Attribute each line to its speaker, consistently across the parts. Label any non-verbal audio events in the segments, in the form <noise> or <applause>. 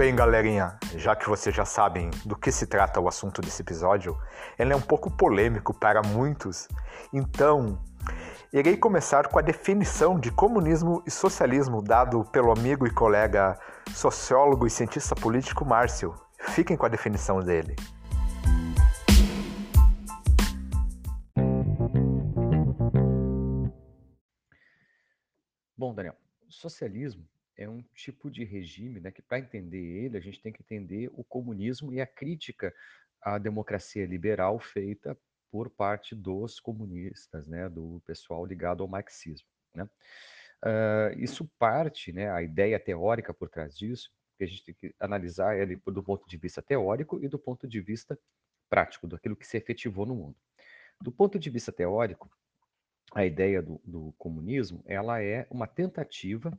Speaker 1: Bem, galerinha, já que vocês já sabem do que se trata o assunto desse episódio, ele é um pouco polêmico para muitos, então irei começar com a definição de comunismo e socialismo dado pelo amigo e colega sociólogo e cientista político Márcio. Fiquem com a definição dele.
Speaker 2: Bom, Daniel, socialismo é um tipo de regime né, que, para entender ele, a gente tem que entender o comunismo e a crítica à democracia liberal feita por parte dos comunistas, né, do pessoal ligado ao marxismo. Né? Uh, isso parte, né, a ideia teórica por trás disso, que a gente tem que analisar ele do ponto de vista teórico e do ponto de vista prático, daquilo que se efetivou no mundo. Do ponto de vista teórico, a ideia do, do comunismo ela é uma tentativa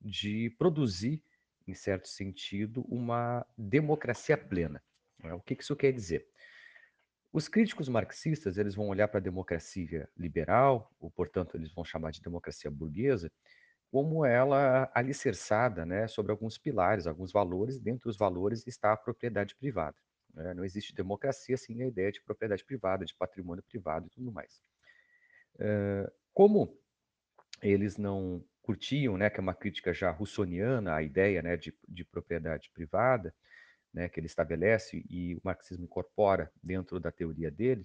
Speaker 2: de produzir, em certo sentido, uma democracia plena. Né? O que isso quer dizer? Os críticos marxistas eles vão olhar para a democracia liberal, ou portanto eles vão chamar de democracia burguesa, como ela alicerçada né, sobre alguns pilares, alguns valores. Dentre os valores está a propriedade privada. Né? Não existe democracia sem a ideia de propriedade privada, de patrimônio privado e tudo mais. Como eles não curtiam, né, que é uma crítica já russoniana à ideia né, de, de propriedade privada, né, que ele estabelece e o marxismo incorpora dentro da teoria dele,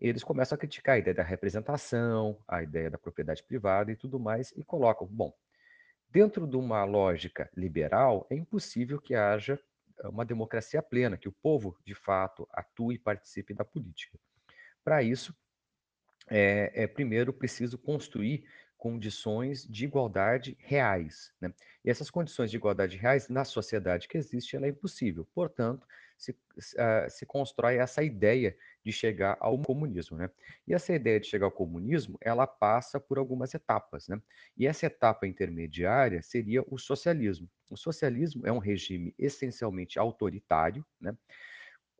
Speaker 2: eles começam a criticar a ideia da representação, a ideia da propriedade privada e tudo mais, e colocam, bom, dentro de uma lógica liberal, é impossível que haja uma democracia plena, que o povo, de fato, atue e participe da política. Para isso, é, é primeiro preciso construir condições de igualdade reais. Né? E essas condições de igualdade reais, na sociedade que existe, ela é impossível. Portanto, se, uh, se constrói essa ideia de chegar ao comunismo. Né? E essa ideia de chegar ao comunismo, ela passa por algumas etapas. Né? E essa etapa intermediária seria o socialismo. O socialismo é um regime essencialmente autoritário, né?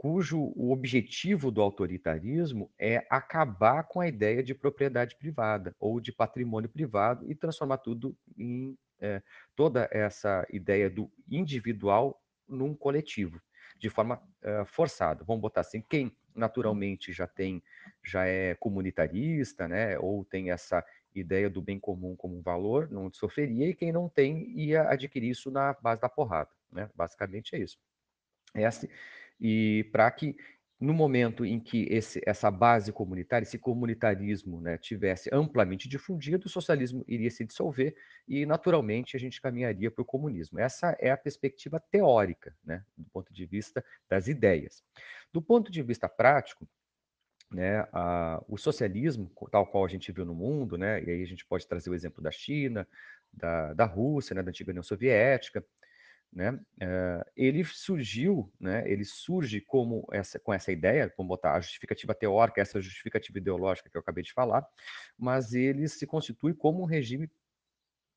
Speaker 2: Cujo o objetivo do autoritarismo é acabar com a ideia de propriedade privada ou de patrimônio privado e transformar tudo em é, toda essa ideia do individual num coletivo, de forma é, forçada. Vamos botar assim, quem naturalmente já tem, já é comunitarista, né, ou tem essa ideia do bem comum como um valor, não sofreria, e quem não tem ia adquirir isso na base da porrada, né? Basicamente é isso. Essa, e para que no momento em que esse, essa base comunitária, esse comunitarismo né, tivesse amplamente difundido, o socialismo iria se dissolver e, naturalmente, a gente caminharia para o comunismo. Essa é a perspectiva teórica, né, do ponto de vista das ideias. Do ponto de vista prático, né, a, o socialismo, tal qual a gente viu no mundo, né, e aí a gente pode trazer o exemplo da China, da, da Rússia, né, da antiga União Soviética, né? Uh, ele surgiu, né? Ele surge como essa, com essa ideia, vamos botar a justificativa teórica, essa justificativa ideológica que eu acabei de falar, mas ele se constitui como um regime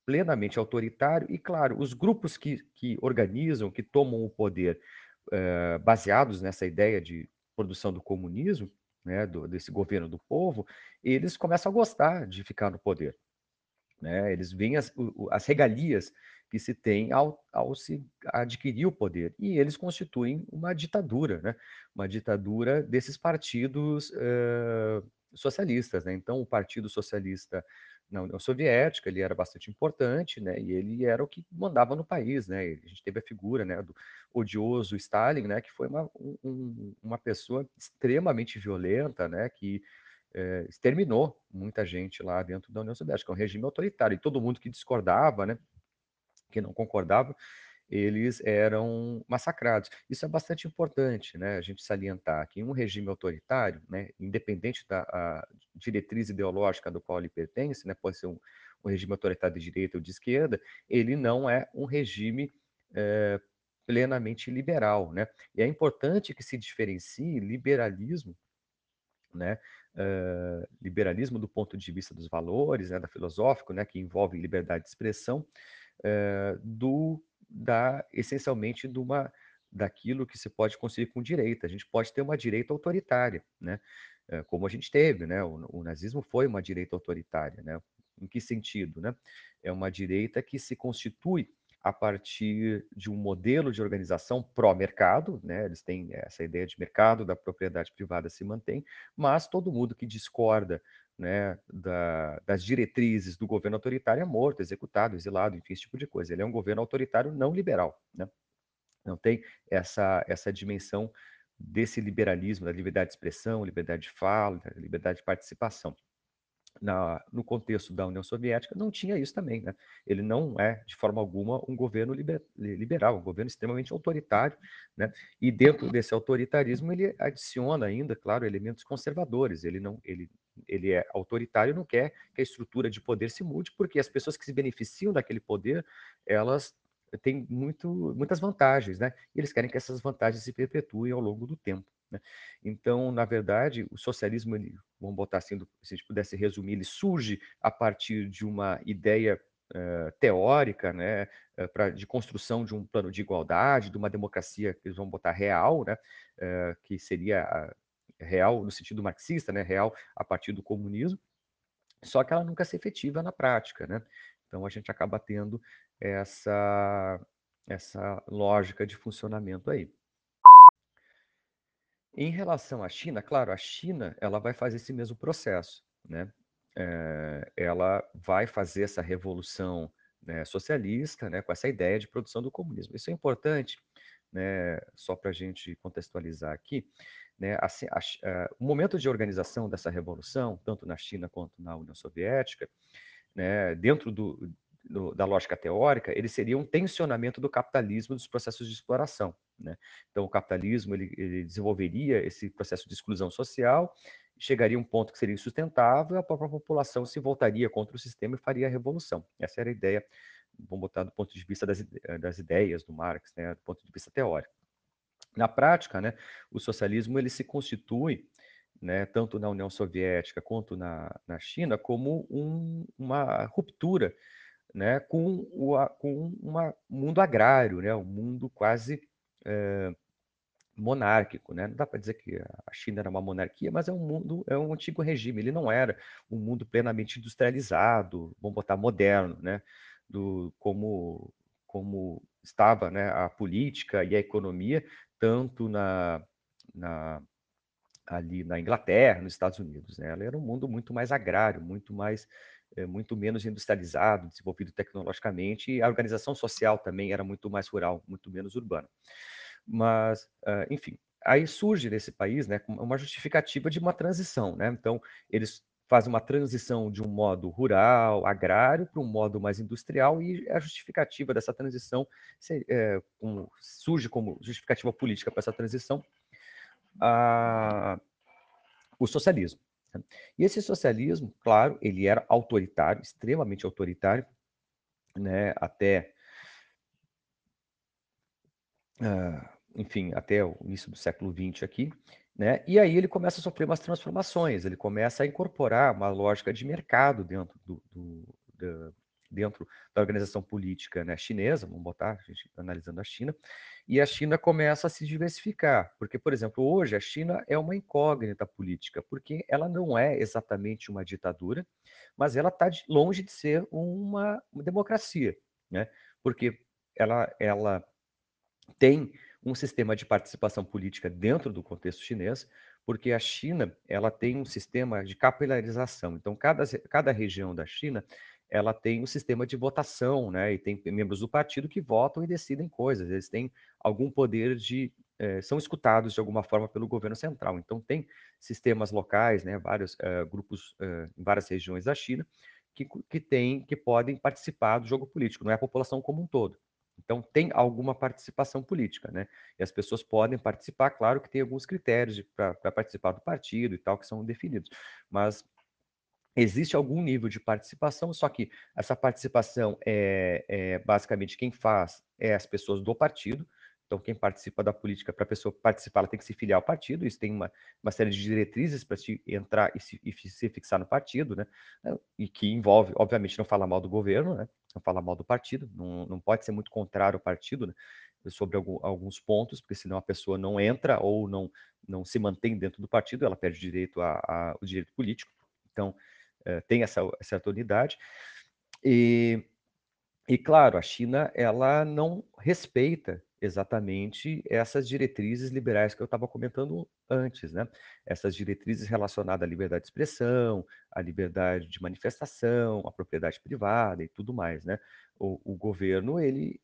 Speaker 2: plenamente autoritário e, claro, os grupos que, que organizam, que tomam o poder uh, baseados nessa ideia de produção do comunismo, né, do, desse governo do povo, eles começam a gostar de ficar no poder. Né? Eles veem as, as regalias que se tem ao, ao se adquirir o poder. E eles constituem uma ditadura, né? uma ditadura desses partidos uh, socialistas. Né? Então, o Partido Socialista na União Soviética, ele era bastante importante, né? E ele era o que mandava no país, né? A gente teve a figura, né, do odioso Stalin, né, que foi uma, um, uma pessoa extremamente violenta, né, que é, exterminou muita gente lá dentro da União Soviética, um regime autoritário, e todo mundo que discordava, né, que não concordava, eles eram massacrados. Isso é bastante importante, né, a gente salientar que um regime autoritário, né, independente da diretriz ideológica do qual ele pertence, né, pode ser um, um, regime autoritário de direita ou de esquerda, ele não é um regime é, plenamente liberal, né? E é importante que se diferencie liberalismo, né, uh, liberalismo do ponto de vista dos valores, né, da filosófico, né, que envolve liberdade de expressão, uh, do da essencialmente de uma daquilo que se pode conseguir com direita. A gente pode ter uma direita autoritária, né? Uh, como a gente teve, né? O, o, nazismo foi uma direita autoritária, né? Em que sentido, né? É uma direita que se constitui a partir de um modelo de organização pró-mercado, né? eles têm essa ideia de mercado, da propriedade privada se mantém, mas todo mundo que discorda né, da, das diretrizes do governo autoritário é morto, executado, exilado, enfim, esse tipo de coisa. Ele é um governo autoritário não liberal. Né? Não tem essa, essa dimensão desse liberalismo, da liberdade de expressão, liberdade de fala, liberdade de participação na, no contexto da União Soviética, não tinha isso também. Né? Ele não é, de forma alguma, um governo liber, liberal, um governo extremamente autoritário. Né? E dentro desse autoritarismo, ele adiciona ainda, claro, elementos conservadores. Ele, não, ele, ele é autoritário não quer que a estrutura de poder se mude, porque as pessoas que se beneficiam daquele poder, elas têm muito, muitas vantagens, né? E eles querem que essas vantagens se perpetuem ao longo do tempo. Né? Então, na verdade, o socialismo, ele, vamos botar assim, se a gente pudesse resumir, ele surge a partir de uma ideia uh, teórica, né, uh, pra, de construção de um plano de igualdade, de uma democracia que eles vão botar real, né, uh, que seria real no sentido marxista, né, real a partir do comunismo, só que ela nunca se efetiva na prática, né? Então a gente acaba tendo essa essa lógica de funcionamento aí. Em relação à China, claro, a China ela vai fazer esse mesmo processo, né? É, ela vai fazer essa revolução né, socialista, né, com essa ideia de produção do comunismo. Isso é importante, né, só para a gente contextualizar aqui. Né, assim, a, a, o momento de organização dessa revolução, tanto na China quanto na União Soviética, né, dentro do, do, da lógica teórica, ele seria um tensionamento do capitalismo dos processos de exploração. Né? Então, o capitalismo ele, ele, desenvolveria esse processo de exclusão social, chegaria a um ponto que seria insustentável, a própria população se voltaria contra o sistema e faria a revolução. Essa era a ideia, vamos botar do ponto de vista das, das ideias do Marx, né? do ponto de vista teórico. Na prática, né, o socialismo ele se constitui né, tanto na União Soviética quanto na, na China, como um, uma ruptura né, com o com uma mundo agrário, né, um mundo quase é, monárquico, né? Não dá para dizer que a China era uma monarquia, mas é um mundo, é um antigo regime. Ele não era um mundo plenamente industrializado, vamos botar moderno, né? Do como como estava, né, a política e a economia tanto na, na ali na Inglaterra, nos Estados Unidos, né? Ela era um mundo muito mais agrário, muito mais é, muito menos industrializado, desenvolvido tecnologicamente, e a organização social também era muito mais rural, muito menos urbana. Mas, uh, enfim, aí surge nesse país né, uma justificativa de uma transição. Né? Então, eles fazem uma transição de um modo rural, agrário, para um modo mais industrial, e a justificativa dessa transição é, um, surge como justificativa política para essa transição a, o socialismo. E esse socialismo, claro, ele era autoritário, extremamente autoritário, né, até, uh, enfim, até o início do século XX aqui, né, e aí ele começa a sofrer umas transformações, ele começa a incorporar uma lógica de mercado dentro do, do, dentro da organização política né, chinesa, vamos botar, a gente analisando a China, e a China começa a se diversificar, porque, por exemplo, hoje a China é uma incógnita política, porque ela não é exatamente uma ditadura, mas ela está longe de ser uma, uma democracia, né? porque ela, ela tem um sistema de participação política dentro do contexto chinês, porque a China ela tem um sistema de capilarização. Então, cada, cada região da China ela tem um sistema de votação, né? E tem membros do partido que votam e decidem coisas. Eles têm algum poder de eh, são escutados de alguma forma pelo governo central. Então tem sistemas locais, né? Vários uh, grupos uh, em várias regiões da China que que tem que podem participar do jogo político. Não é a população como um todo. Então tem alguma participação política, né? E as pessoas podem participar, claro que tem alguns critérios para participar do partido e tal que são definidos, mas Existe algum nível de participação, só que essa participação é, é, basicamente quem faz é as pessoas do partido. Então, quem participa da política, para a pessoa participar, ela tem que se filiar ao partido. Isso tem uma, uma série de diretrizes para se entrar e se, e se, fixar no partido, né? E que envolve, obviamente, não falar mal do governo, né? Não falar mal do partido. Não, não pode ser muito contrário ao partido, né? Sobre algum, alguns pontos, porque senão a pessoa não entra ou não, não se mantém dentro do partido, ela perde direito a, a, o direito político. Então, eh, tem essa, essa autoridade. E, e claro, a China ela não respeita exatamente essas diretrizes liberais que eu estava comentando antes, né? Essas diretrizes relacionadas à liberdade de expressão, à liberdade de manifestação, à propriedade privada e tudo mais, né? O, o governo ele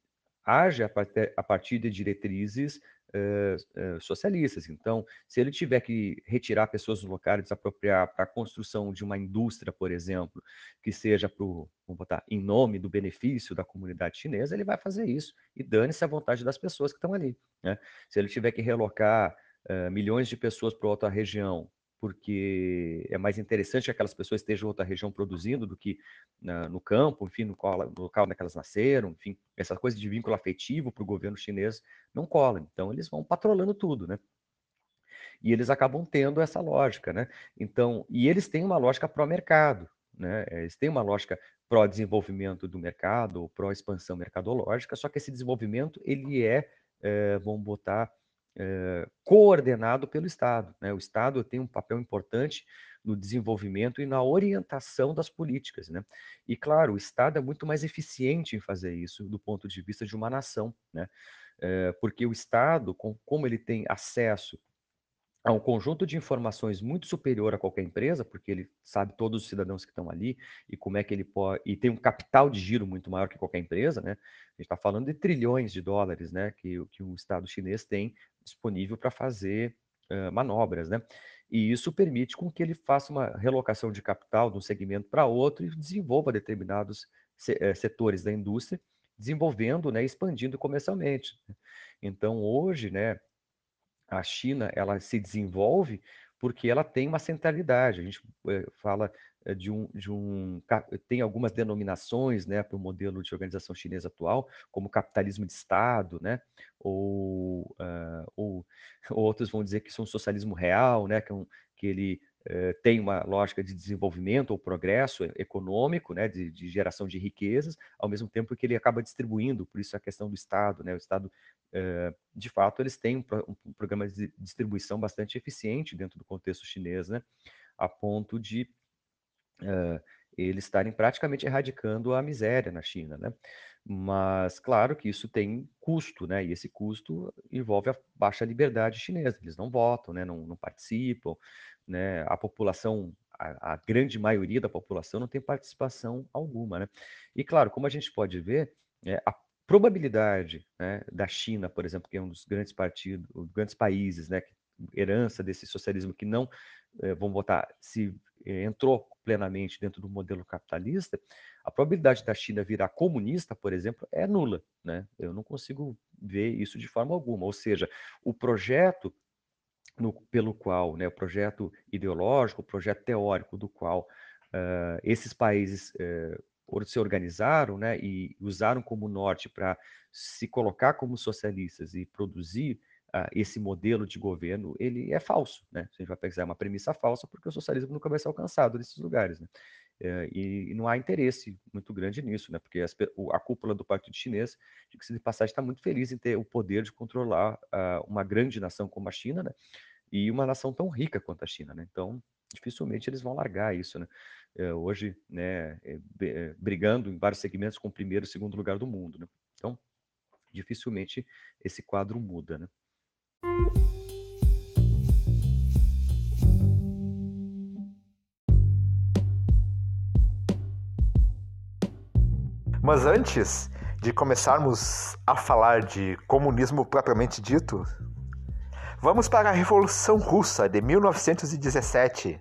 Speaker 2: age a partir, de diretrizes uh, uh, socialistas. Então, se ele tiver que retirar pessoas do local e desapropriar para a construção de uma indústria, por exemplo, que seja para vamos botar, em nome do benefício da comunidade chinesa, ele vai fazer isso e dane-se a vontade das pessoas que estão ali. Né? Se ele tiver que relocar uh, milhões de pessoas para outra região porque é mais interessante que aquelas pessoas estejam em outra região produzindo do que na, no campo, enfim, no, no local onde elas nasceram, enfim, essa coisa de vínculo afetivo para o governo chinês não cola. Então, eles vão patrolando tudo, né? E eles acabam tendo essa lógica, né? Então, e eles têm uma lógica pró-mercado, né? Eles têm uma lógica pró-desenvolvimento do mercado, pró-expansão mercadológica, só que esse desenvolvimento, ele é, é vamos botar, é, coordenado pelo Estado. Né? O Estado tem um papel importante no desenvolvimento e na orientação das políticas. Né? E, claro, o Estado é muito mais eficiente em fazer isso do ponto de vista de uma nação, né? É, porque o Estado, com, como ele tem acesso a um conjunto de informações muito superior a qualquer empresa, porque ele sabe todos os cidadãos que estão ali e como é que ele pode. E tem um capital de giro muito maior que qualquer empresa, né? A gente está falando de trilhões de dólares, né? Que, que o Estado chinês tem disponível para fazer uh, manobras, né? E isso permite com que ele faça uma relocação de capital de um segmento para outro e desenvolva determinados setores da indústria, desenvolvendo, né, expandindo comercialmente. Então, hoje, né, a China ela se desenvolve porque ela tem uma centralidade. A gente é, fala eh, de um, de um tem algumas denominações né, para o modelo de organização chinesa atual, como capitalismo de Estado, né, ou, uh, ou, <laughs> ou outros vão dizer que isso é um socialismo real, né, que, é um, que ele uh, tem uma lógica de desenvolvimento ou progresso econômico, né, de, de, geração de riquezas, ao mesmo tempo que ele acaba distribuindo, por isso a questão do Estado, né, o Estado eh, de fato, eles têm um, programa de distribuição bastante eficiente dentro do contexto chinês, né? a ponto de uh, eles estarem praticamente erradicando a miséria na China. Né? Mas, claro que isso tem custo, né? e esse custo envolve a baixa liberdade chinesa. Eles não votam, né? não, não participam, né? a população a, a, grande maioria da população não tem participação alguma, né? E claro, como a gente pode ver, é, a probabilidade né, da China, por exemplo, que é um dos grandes partidos, grandes países, né, herança desse socialismo que não, eh, vamos botar, se eh, entrou plenamente dentro do modelo capitalista, a probabilidade da China virar comunista, por exemplo, é nula. Né? Eu não consigo ver isso de forma alguma. Ou seja, o projeto no, pelo qual, né, o projeto ideológico, o projeto teórico do qual uh, esses países uh, se organizaram né, e usaram como norte para se colocar como socialistas e produzir uh, esse modelo de governo, ele é falso. Né? A gente vai pensar, é uma premissa falsa, porque o socialismo nunca vai ser alcançado nesses lugares. Né? E, e, não há interesse muito grande nisso, né? porque as, a cúpula do Partido Chinês, de que de passagem, está muito feliz em ter o poder de controlar uh, uma grande nação como a China, né? e uma nação tão rica quanto a China. Né? Então, dificilmente eles vão largar isso, né? É, hoje, né, é, é, brigando em vários segmentos com o primeiro e segundo lugar do mundo, né? Então, dificilmente esse quadro muda, né?
Speaker 1: Mas antes de começarmos a falar de comunismo propriamente dito, Vamos para a Revolução Russa de 1917.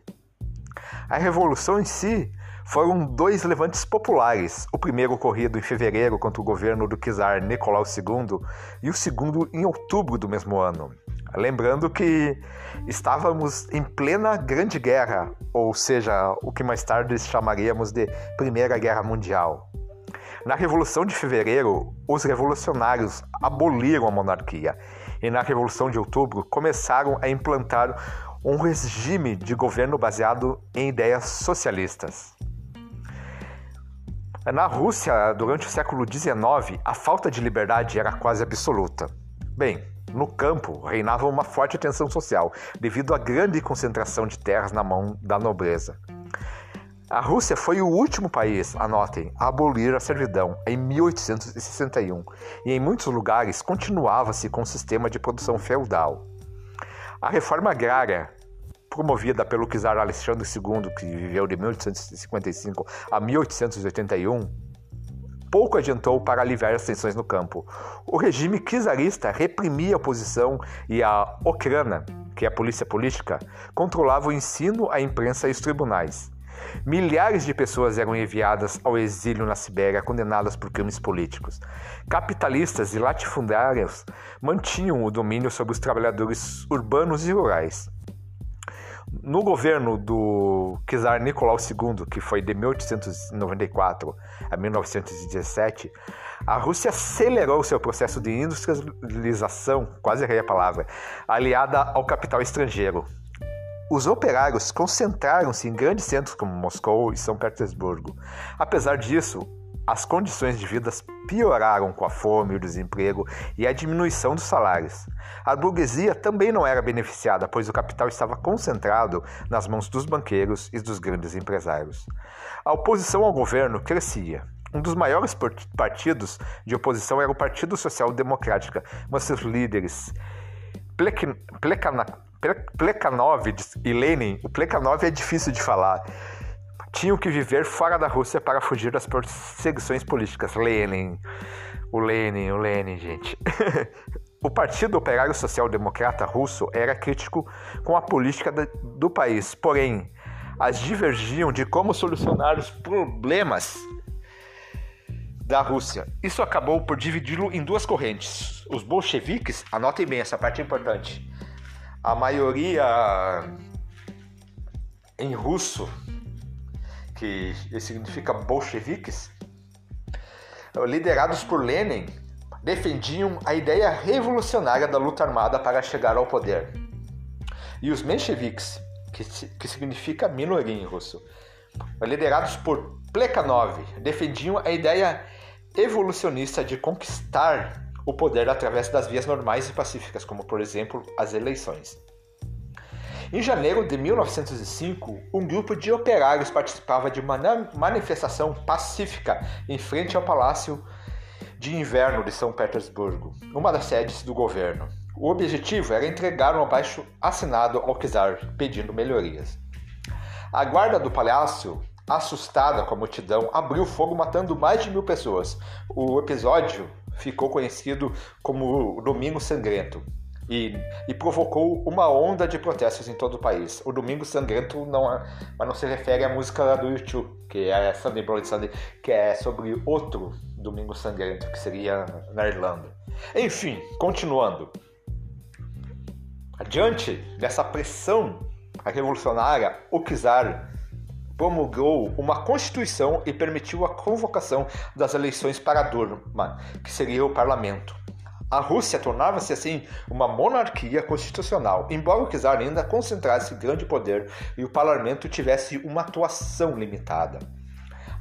Speaker 1: A revolução em si foram dois levantes populares, o primeiro ocorrido em fevereiro contra o governo do czar Nicolau II e o segundo em outubro do mesmo ano. Lembrando que estávamos em plena Grande Guerra, ou seja, o que mais tarde chamaríamos de Primeira Guerra Mundial. Na Revolução de Fevereiro, os revolucionários aboliram a monarquia e na Revolução de Outubro começaram a implantar um regime de governo baseado em ideias socialistas. Na Rússia, durante o século XIX, a falta de liberdade era quase absoluta. Bem, no campo reinava uma forte tensão social, devido à grande concentração de terras na mão da nobreza. A Rússia foi o último país, anotem, a abolir a servidão em 1861 e em muitos lugares continuava-se com o sistema de produção feudal. A reforma agrária, promovida pelo czar Alexandre II, que viveu de 1855 a 1881, pouco adiantou para aliviar as tensões no campo. O regime czarista reprimia a oposição e a Okrana, que é a polícia política, controlava o ensino, a imprensa e os tribunais. Milhares de pessoas eram enviadas ao exílio na Sibéria, condenadas por crimes políticos. Capitalistas e latifundários mantinham o domínio sobre os trabalhadores urbanos e rurais. No governo do czar Nicolau II, que foi de 1894 a 1917, a Rússia acelerou seu processo de industrialização, quase errei a palavra, aliada ao capital estrangeiro. Os operários concentraram-se em grandes centros como Moscou e São Petersburgo. Apesar disso, as condições de vida pioraram com a fome, o desemprego e a diminuição dos salários. A burguesia também não era beneficiada, pois o capital estava concentrado nas mãos dos banqueiros e dos grandes empresários. A oposição ao governo crescia. Um dos maiores partidos de oposição era o Partido Social Democrático, mas seus líderes Plekhanov e Lenin, o Plekhanov é difícil de falar, tinham que viver fora da Rússia para fugir das perseguições políticas. Lenin, o Lenin, o Lenin, gente. <laughs> o Partido Operário Social Democrata Russo era crítico com a política do país, porém, as divergiam de como solucionar os problemas da Rússia. Isso acabou por dividi-lo em duas correntes. Os bolcheviques, anotem bem, essa parte é importante a maioria em russo, que significa bolcheviques, liderados por Lenin, defendiam a ideia revolucionária da luta armada para chegar ao poder. E os mencheviques, que, que significa minoria em russo, liderados por Plekhanov, defendiam a ideia evolucionista de conquistar o poder através das vias normais e pacíficas, como por exemplo as eleições. Em janeiro de 1905, um grupo de operários participava de uma manifestação pacífica em frente ao Palácio de Inverno de São Petersburgo, uma das sedes do governo. O objetivo era entregar um abaixo assinado ao czar pedindo melhorias. A guarda do palácio, assustada com a multidão, abriu fogo matando mais de mil pessoas. O episódio ficou conhecido como o Domingo Sangrento e, e, provocou uma onda de protestos em todo o país. O Domingo Sangrento não, é, mas não se refere à música do YouTube, que é Sunday Bloody Sunday, que é sobre outro Domingo Sangrento, que seria na Irlanda. Enfim, continuando. Adiante dessa pressão revolucionária, o czar promulgou uma constituição e permitiu a convocação das eleições para Durma, que seria o parlamento. A Rússia tornava-se assim uma monarquia constitucional, embora o czar ainda concentrasse grande poder e o parlamento tivesse uma atuação limitada.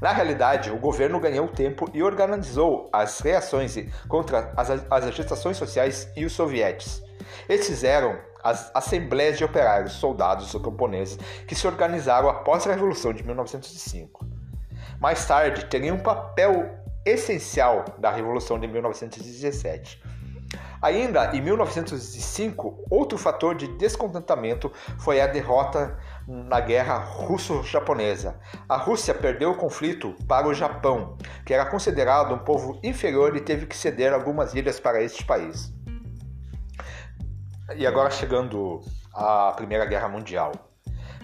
Speaker 1: Na realidade, o governo ganhou tempo e organizou as reações contra as, agitações sociais e os sovietes. Esses eram as assembleias de operários, soldados ou camponeses que se organizaram após a Revolução de 1905. Mais tarde, teriam um papel essencial da Revolução de 1917. Ainda em 1905, outro fator de descontentamento foi a derrota na Guerra Russo-Japonesa. A Rússia perdeu o conflito para o Japão, que era considerado um povo inferior e teve que ceder algumas ilhas para este país. E agora chegando à Primeira Guerra Mundial.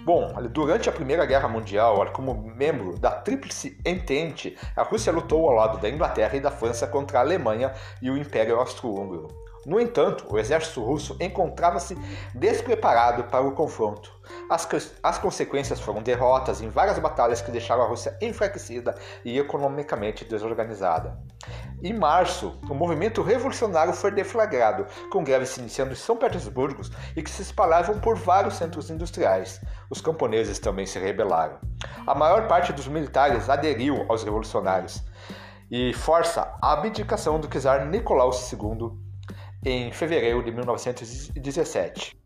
Speaker 1: Bom, durante a Primeira Guerra Mundial, como membro da Tríplice Entente, a Rússia lutou ao lado da Inglaterra e da França contra a Alemanha e o Império Austro-Húngaro. No entanto, o exército russo encontrava-se despreparado para o confronto. As, as, consequências foram derrotas em várias batalhas que deixaram a Rússia enfraquecida e economicamente desorganizada. Em março, o movimento revolucionário foi deflagrado, com greves se iniciando em São Petersburgo e que se espalhavam por vários centros industriais. Os camponeses também se rebelaram. A maior parte dos militares aderiu aos revolucionários e força a abdicação do czar Nicolau II em fevereiro de 1917.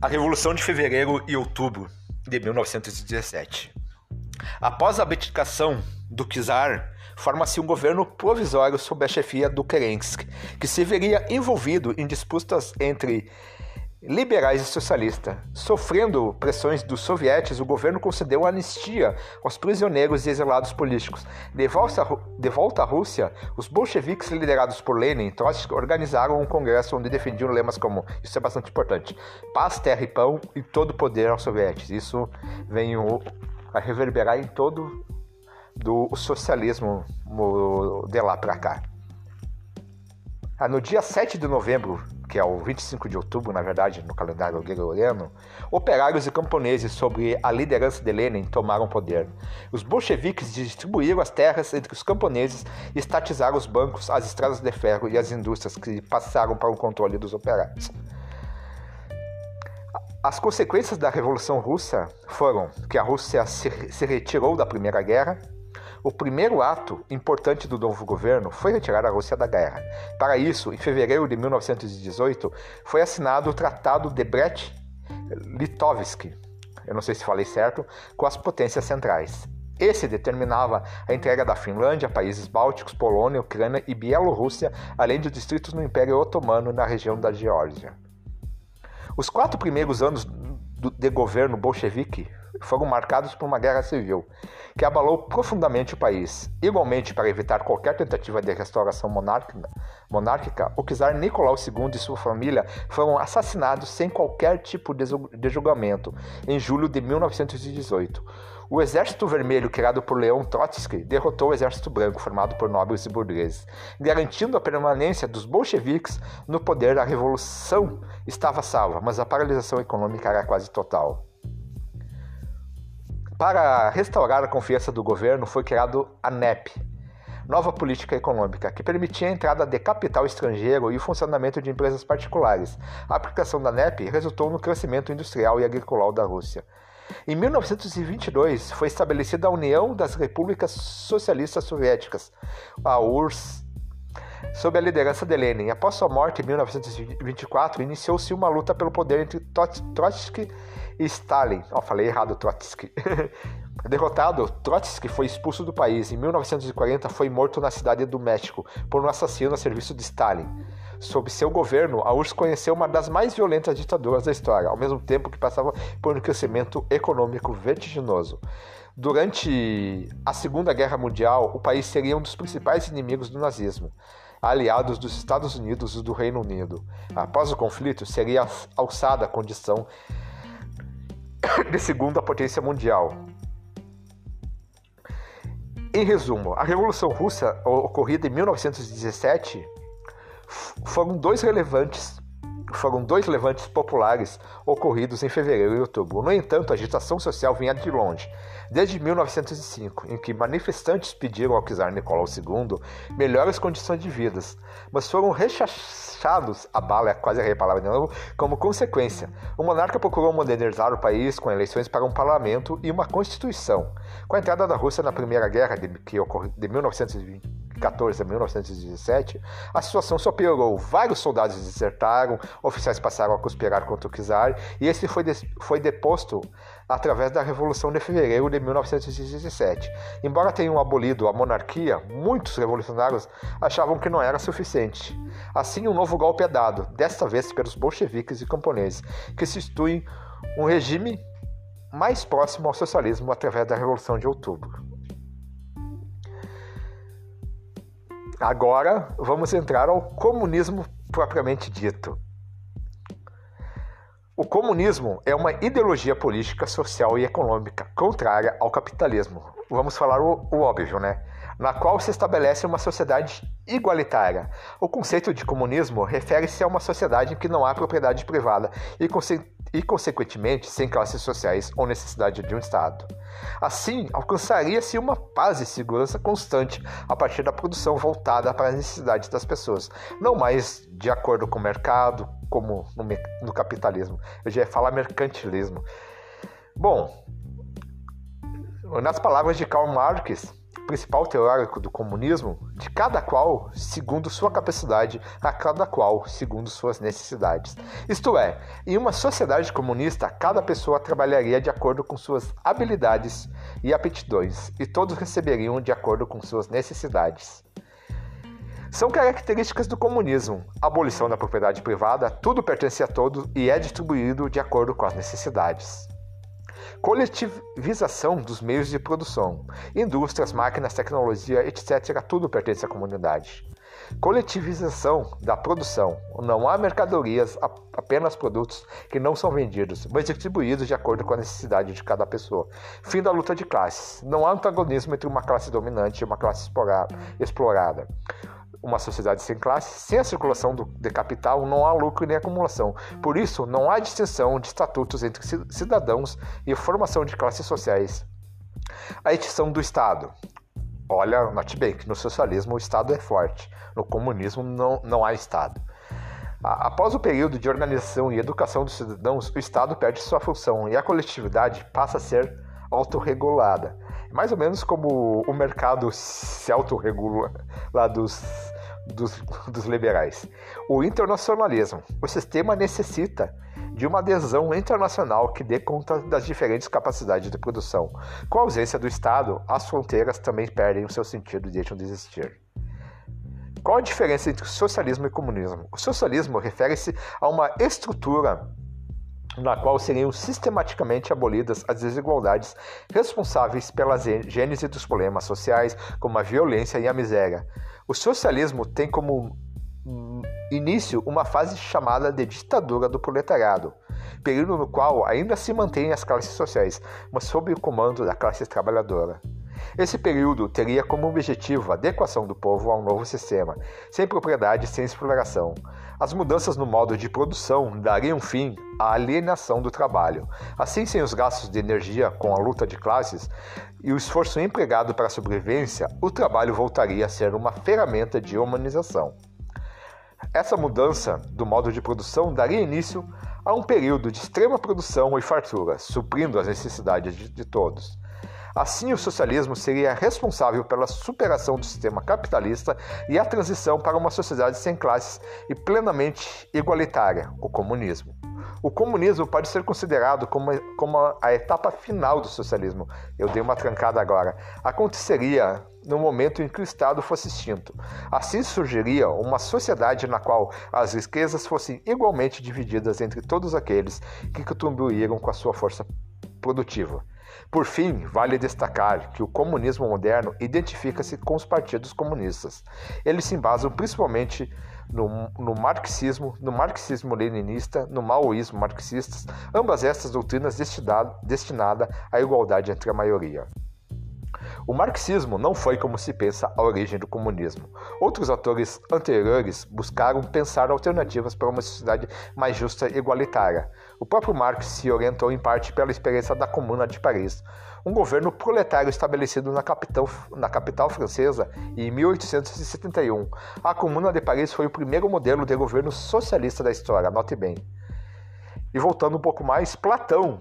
Speaker 1: A Revolução de Fevereiro e Outubro de 1917. Após a abdicação do czar, forma-se um governo provisório sob a chefia do Kerensky, que se veria envolvido em disputas entre liberais e socialistas. Sofrendo pressões dos sovietes, o governo concedeu anistia aos prisioneiros e exilados políticos. De volta, de volta à Rússia, os bolcheviques liderados por Lenin Trotsky organizaram um congresso onde defendiam lemas como, isso é bastante importante, paz, terra e pão e todo poder aos sovietes. Isso vem a reverberar em todo do socialismo de lá para cá. Ah, no dia 7 de novembro, que é o 25 de outubro, na verdade, no calendário gregoriano, operários e camponeses, sob a liderança de Lenin, tomaram poder. Os bolcheviques distribuíram as terras entre os camponeses e estatizaram os bancos, as estradas de ferro e as indústrias que passaram para o controle dos operários. As consequências da Revolução Russa foram que a Rússia se retirou da Primeira Guerra, o primeiro ato importante do novo governo foi retirar a Rússia da guerra. Para isso, em fevereiro de 1918, foi assinado o Tratado de Brest-Litovsk, eu não sei se falei certo, com as potências centrais. Esse determinava a entrega da Finlândia, países bálticos, Polônia, Ucrânia e Bielorrússia, além de distritos no Império Otomano na região da Geórgia. Os quatro primeiros anos de governo bolchevique foram marcados por uma guerra civil, que abalou profundamente o país. Igualmente, para evitar qualquer tentativa de restauração monárquica, o czar Nicolau II e sua família foram assassinados sem qualquer tipo de julgamento em julho de 1918. O Exército Vermelho, criado por Leon Trotsky, derrotou o Exército Branco, formado por nobres e burgueses. Garantindo a permanência dos bolcheviques no poder, a revolução estava salva, mas a paralisação econômica era quase total. Para restaurar a confiança do governo, foi criado a NEP, nova política econômica, que permitia a entrada de capital estrangeiro e o funcionamento de empresas particulares. A aplicação da NEP resultou no crescimento industrial e agrícola da Rússia. Em 1922, foi estabelecida a União das Repúblicas Socialistas Soviéticas, a URSS, sob a liderança de Lenin. Após sua morte em 1924, iniciou-se uma luta pelo poder entre Trotsky Stalin. Oh, falei errado, Trotsky. <laughs> Derrotado, Trotsky foi expulso do país. Em 1940, foi morto na cidade do México por um assassino a serviço de Stalin. Sob seu governo, a URSS conheceu uma das mais violentas ditaduras da história, ao mesmo tempo que passava por um crescimento econômico vertiginoso. Durante a Segunda Guerra Mundial, o país seria um dos principais inimigos do nazismo aliados dos Estados Unidos e do Reino Unido. Após o conflito, seria alçada a condição <coughs> de segunda potência mundial. Em resumo, a Revolução Russa, ocorrida em 1917, foram dois relevantes foram dois levantes populares ocorridos em fevereiro e outubro. No entanto, a agitação social vinha de longe, desde 1905, em que manifestantes pediram ao czar Nicolau II melhores condições de vida, mas foram rechaçados, a bala é quase a palavra de novo, como consequência. O monarca procurou modernizar o país com eleições para um parlamento e uma constituição. Com a entrada da Rússia na Primeira Guerra, de, que ocorreu de 1920, 1914 a 1917, a situação só piorou. Vários soldados desertaram, oficiais passaram a conspirar contra o czar e esse foi, de, foi deposto através da Revolução de Fevereiro de 1917. Embora tenham abolido a monarquia, muitos revolucionários achavam que não era suficiente. Assim, um novo golpe é dado, desta vez pelos bolcheviques e camponeses, que instituem um regime mais próximo ao socialismo através da Revolução de Outubro. Agora vamos entrar ao comunismo propriamente dito. O comunismo é uma ideologia política, social e econômica contrária ao capitalismo. Vamos falar o, o óbvio, né? Na qual se estabelece uma sociedade igualitária. O conceito de comunismo refere-se a uma sociedade em que não há propriedade privada e, e, consequentemente, sem classes sociais ou necessidade de um Estado. Assim, alcançaria-se uma paz e segurança constante a partir da produção voltada para as necessidades das pessoas, não mais de acordo com o mercado, como no, no capitalismo. Eu já ia falar mercantilismo. Bom, nas palavras de Karl Marx, principal teórico do comunismo, de cada qual segundo sua capacidade, a cada qual segundo suas necessidades. Isto é, em uma sociedade comunista, cada pessoa trabalharia de acordo com suas habilidades e aptidões, e todos receberiam de acordo com suas necessidades. São características do comunismo: abolição da propriedade privada, tudo pertence a todos e é distribuído de acordo com as necessidades coletivização dos meios de produção, indústrias, máquinas, tecnologia, etc. Tudo pertence à comunidade. Coletivização da produção. Não há mercadorias, apenas produtos que não são vendidos, mas distribuídos de acordo com a necessidade de cada pessoa. Fim da luta de classes. Não há antagonismo entre uma classe dominante e uma classe explorada uma sociedade sem classe, sem a circulação do, de capital, não há lucro nem acumulação. Por isso, não há distinção de estatutos entre cidadãos e formação de classes sociais. A extinção do Estado. Olha, note bem que no socialismo o Estado é forte, no comunismo não, não há Estado. Após o período de organização e educação dos cidadãos, o Estado perde sua função e a coletividade passa a ser autorregulada. Mais ou menos como o mercado se autorregula lá dos, dos, dos liberais. O internacionalismo. O sistema necessita de uma adesão internacional que dê conta das diferentes capacidades de produção. Com a ausência do Estado, as fronteiras também perdem o seu sentido e deixam de existir. Qual a diferença entre socialismo e comunismo? O socialismo refere-se a uma estrutura na qual seriam sistematicamente abolidas as desigualdades responsáveis pela gênese dos problemas sociais, como a violência e a miséria. O socialismo tem como início uma fase chamada de ditadura do proletariado, período no qual ainda se mantêm as classes sociais, mas sob o comando da classe trabalhadora. Esse período teria como objetivo a adequação do povo ao novo sistema, sem propriedade e sem exploração. As mudanças no modo de produção dariam fim à alienação do trabalho. Assim, sem os gastos de energia com a luta de classes e o esforço empregado para a sobrevivência, o trabalho voltaria a ser uma ferramenta de humanização. Essa mudança do modo de produção daria início a um período de extrema produção e fartura, suprindo as necessidades de, de todos. Assim, o socialismo seria responsável pela superação do sistema capitalista e a transição para uma sociedade sem classes e plenamente igualitária, o comunismo. O comunismo pode ser considerado como, como a etapa final do socialismo. Eu dei uma trancada agora. Aconteceria no momento em que o Estado fosse extinto. Assim surgiria uma sociedade na qual as riquezas fossem igualmente divididas entre todos aqueles que contribuíram com a sua força produtiva. Por fim, vale destacar que o comunismo moderno identifica-se com os partidos comunistas. Eles se embasam principalmente no, no marxismo, no marxismo-leninista, no maoísmo marxistas, ambas estas doutrinas destinadas à igualdade entre a maioria. O marxismo não foi, como se pensa, a origem do comunismo. Outros autores anteriores buscaram pensar alternativas para uma sociedade mais justa e igualitária. O próprio Marx se orientou em parte pela experiência da Comuna de Paris, um governo proletário estabelecido na capital, na capital francesa em 1871. A Comuna de Paris foi o primeiro modelo de governo socialista da história, note bem. E voltando um pouco mais, Platão,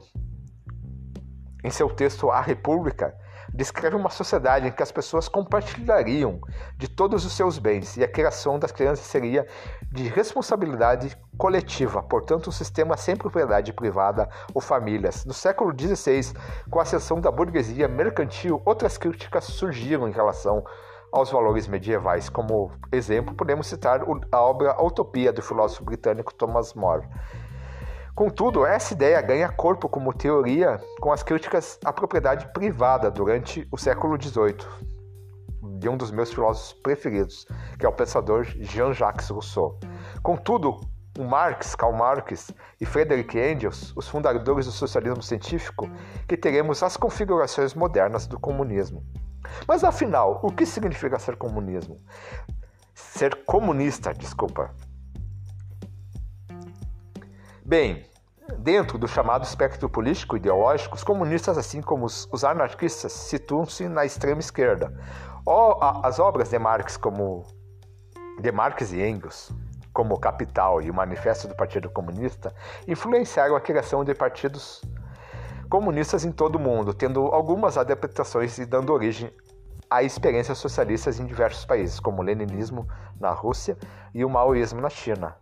Speaker 1: em seu texto A República, descreve uma sociedade em que as pessoas compartilhariam de todos os seus bens e a criação das crianças seria de responsabilidade coletiva, portanto, um sistema sem propriedade privada ou famílias. No século XVI, com a ascensão da burguesia mercantil, outras críticas surgiram em relação aos valores medievais. Como exemplo, podemos citar a obra Utopia do filósofo britânico Thomas More. Contudo, essa ideia ganha corpo como teoria com as críticas à propriedade privada durante o século XVIII, de um dos meus filósofos preferidos, que é o pensador Jean-Jacques Rousseau. Contudo, o Marx, Karl Marx e Friedrich Engels, os fundadores do socialismo científico, que teremos as configurações modernas do comunismo. Mas afinal, o que significa ser comunismo? Ser comunista, desculpa. Bem, dentro do chamado espectro político ideológico, os comunistas, assim como os, anarquistas, situam-se na extrema esquerda. as obras de Marx, como de Marx e Engels, como Capital e o Manifesto do Partido Comunista, influenciaram a criação de partidos comunistas em todo o mundo, tendo algumas adaptações e dando origem a experiências socialistas em diversos países, como o leninismo na Rússia e o maoísmo na China.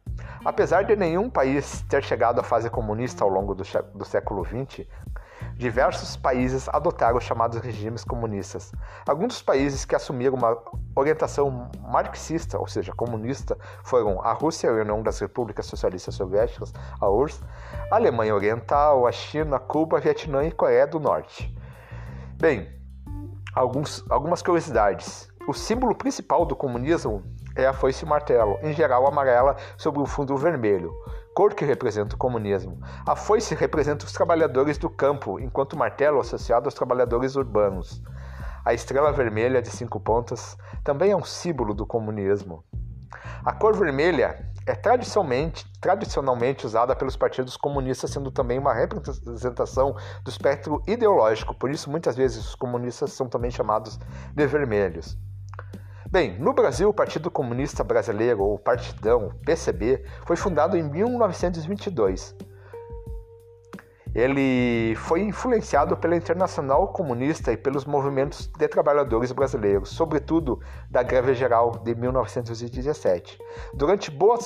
Speaker 1: Apesar de nenhum país ter chegado à fase comunista ao longo do, do século XX, diversos países adotaram os chamados regimes comunistas. Alguns dos países que assumiram uma orientação marxista, ou seja, comunista, foram a Rússia, a União das Repúblicas Socialistas Soviéticas, a URSS, a Alemanha Oriental, a China, Cuba, Vietnã e Coreia do Norte. Bem, alguns, algumas curiosidades. O símbolo principal do comunismo é a foice e martelo, em geral amarela sobre um fundo vermelho cor que representa o comunismo. A foice representa os trabalhadores do campo, enquanto o martelo associado aos trabalhadores urbanos. A estrela vermelha de cinco pontas também é um símbolo do comunismo. A cor vermelha é tradicionalmente, tradicionalmente usada pelos partidos comunistas, sendo também uma representação do espectro ideológico, por isso muitas vezes os comunistas são também chamados de vermelhos. Bem, no Brasil, o Partido Comunista Brasileiro, ou Partidão, PCB, foi fundado em 1922. Ele foi influenciado pela Internacional Comunista e pelos movimentos de trabalhadores brasileiros, sobretudo da Greve Geral de 1917. Durante boa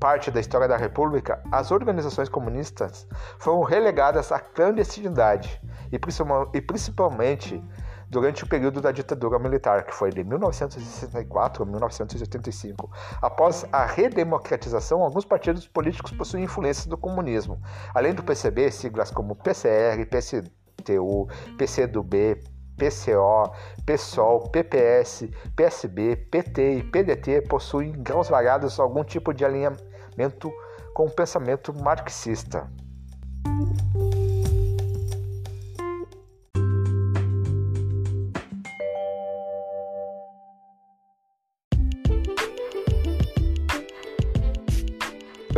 Speaker 1: parte da história da República, as organizações comunistas foram relegadas à clandestinidade e principalmente durante o período da ditadura militar, que foi de 1964 a 1985. Após a redemocratização, alguns partidos políticos possuem influência do comunismo. Além do PCB, siglas como PCR, PCTU, PCdoB, PCO, PSOL, PPS, PSB, PT e PDT possuem graus variados algum tipo de alinhamento com o pensamento marxista.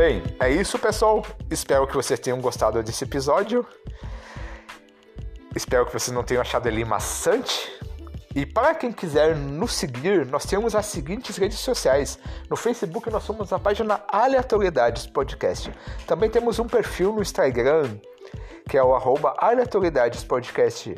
Speaker 1: Bem, é isso, pessoal. Espero que vocês tenham gostado desse episódio. Espero que vocês não tenham achado ele maçante. E para quem quiser nos seguir, nós temos as seguintes redes sociais. No Facebook nós somos a página Aleatoriedades Podcast. Também temos um perfil no Instagram, que é o arroba Aleatoriedades Podcast.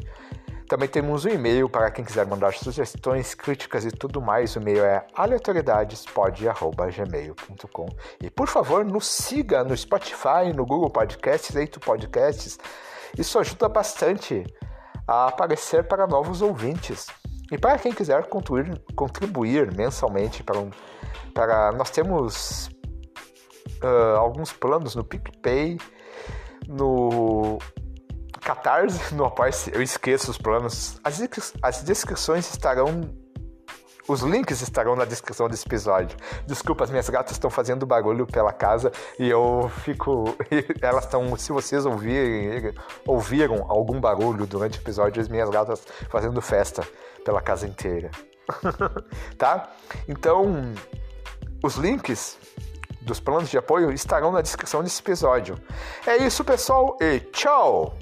Speaker 1: Também temos um e-mail para quem quiser mandar sugestões, críticas e tudo mais. O e-mail é aleatoriedadespod.gmail.com E por favor, nos siga no Spotify, no Google Podcasts, Eito Podcasts. Isso ajuda bastante a aparecer para novos ouvintes. E para quem quiser contribuir, contribuir mensalmente para um. Para, nós temos uh, alguns planos no PicPay, no Catarse, <laughs> no Apoia-se, eu esqueço os planos. As, as descrições estarão. Os links estarão na descrição desse episódio. Desculpa, as minhas gatas estão fazendo barulho pela casa e eu fico. <laughs> Elas estão. Se vocês ouvirem, ouviram algum barulho durante o episódio, as minhas gatas fazendo festa pela casa inteira. <laughs> tá? Então, os links dos planos de apoio estarão na descrição desse episódio. É isso, pessoal, e tchau!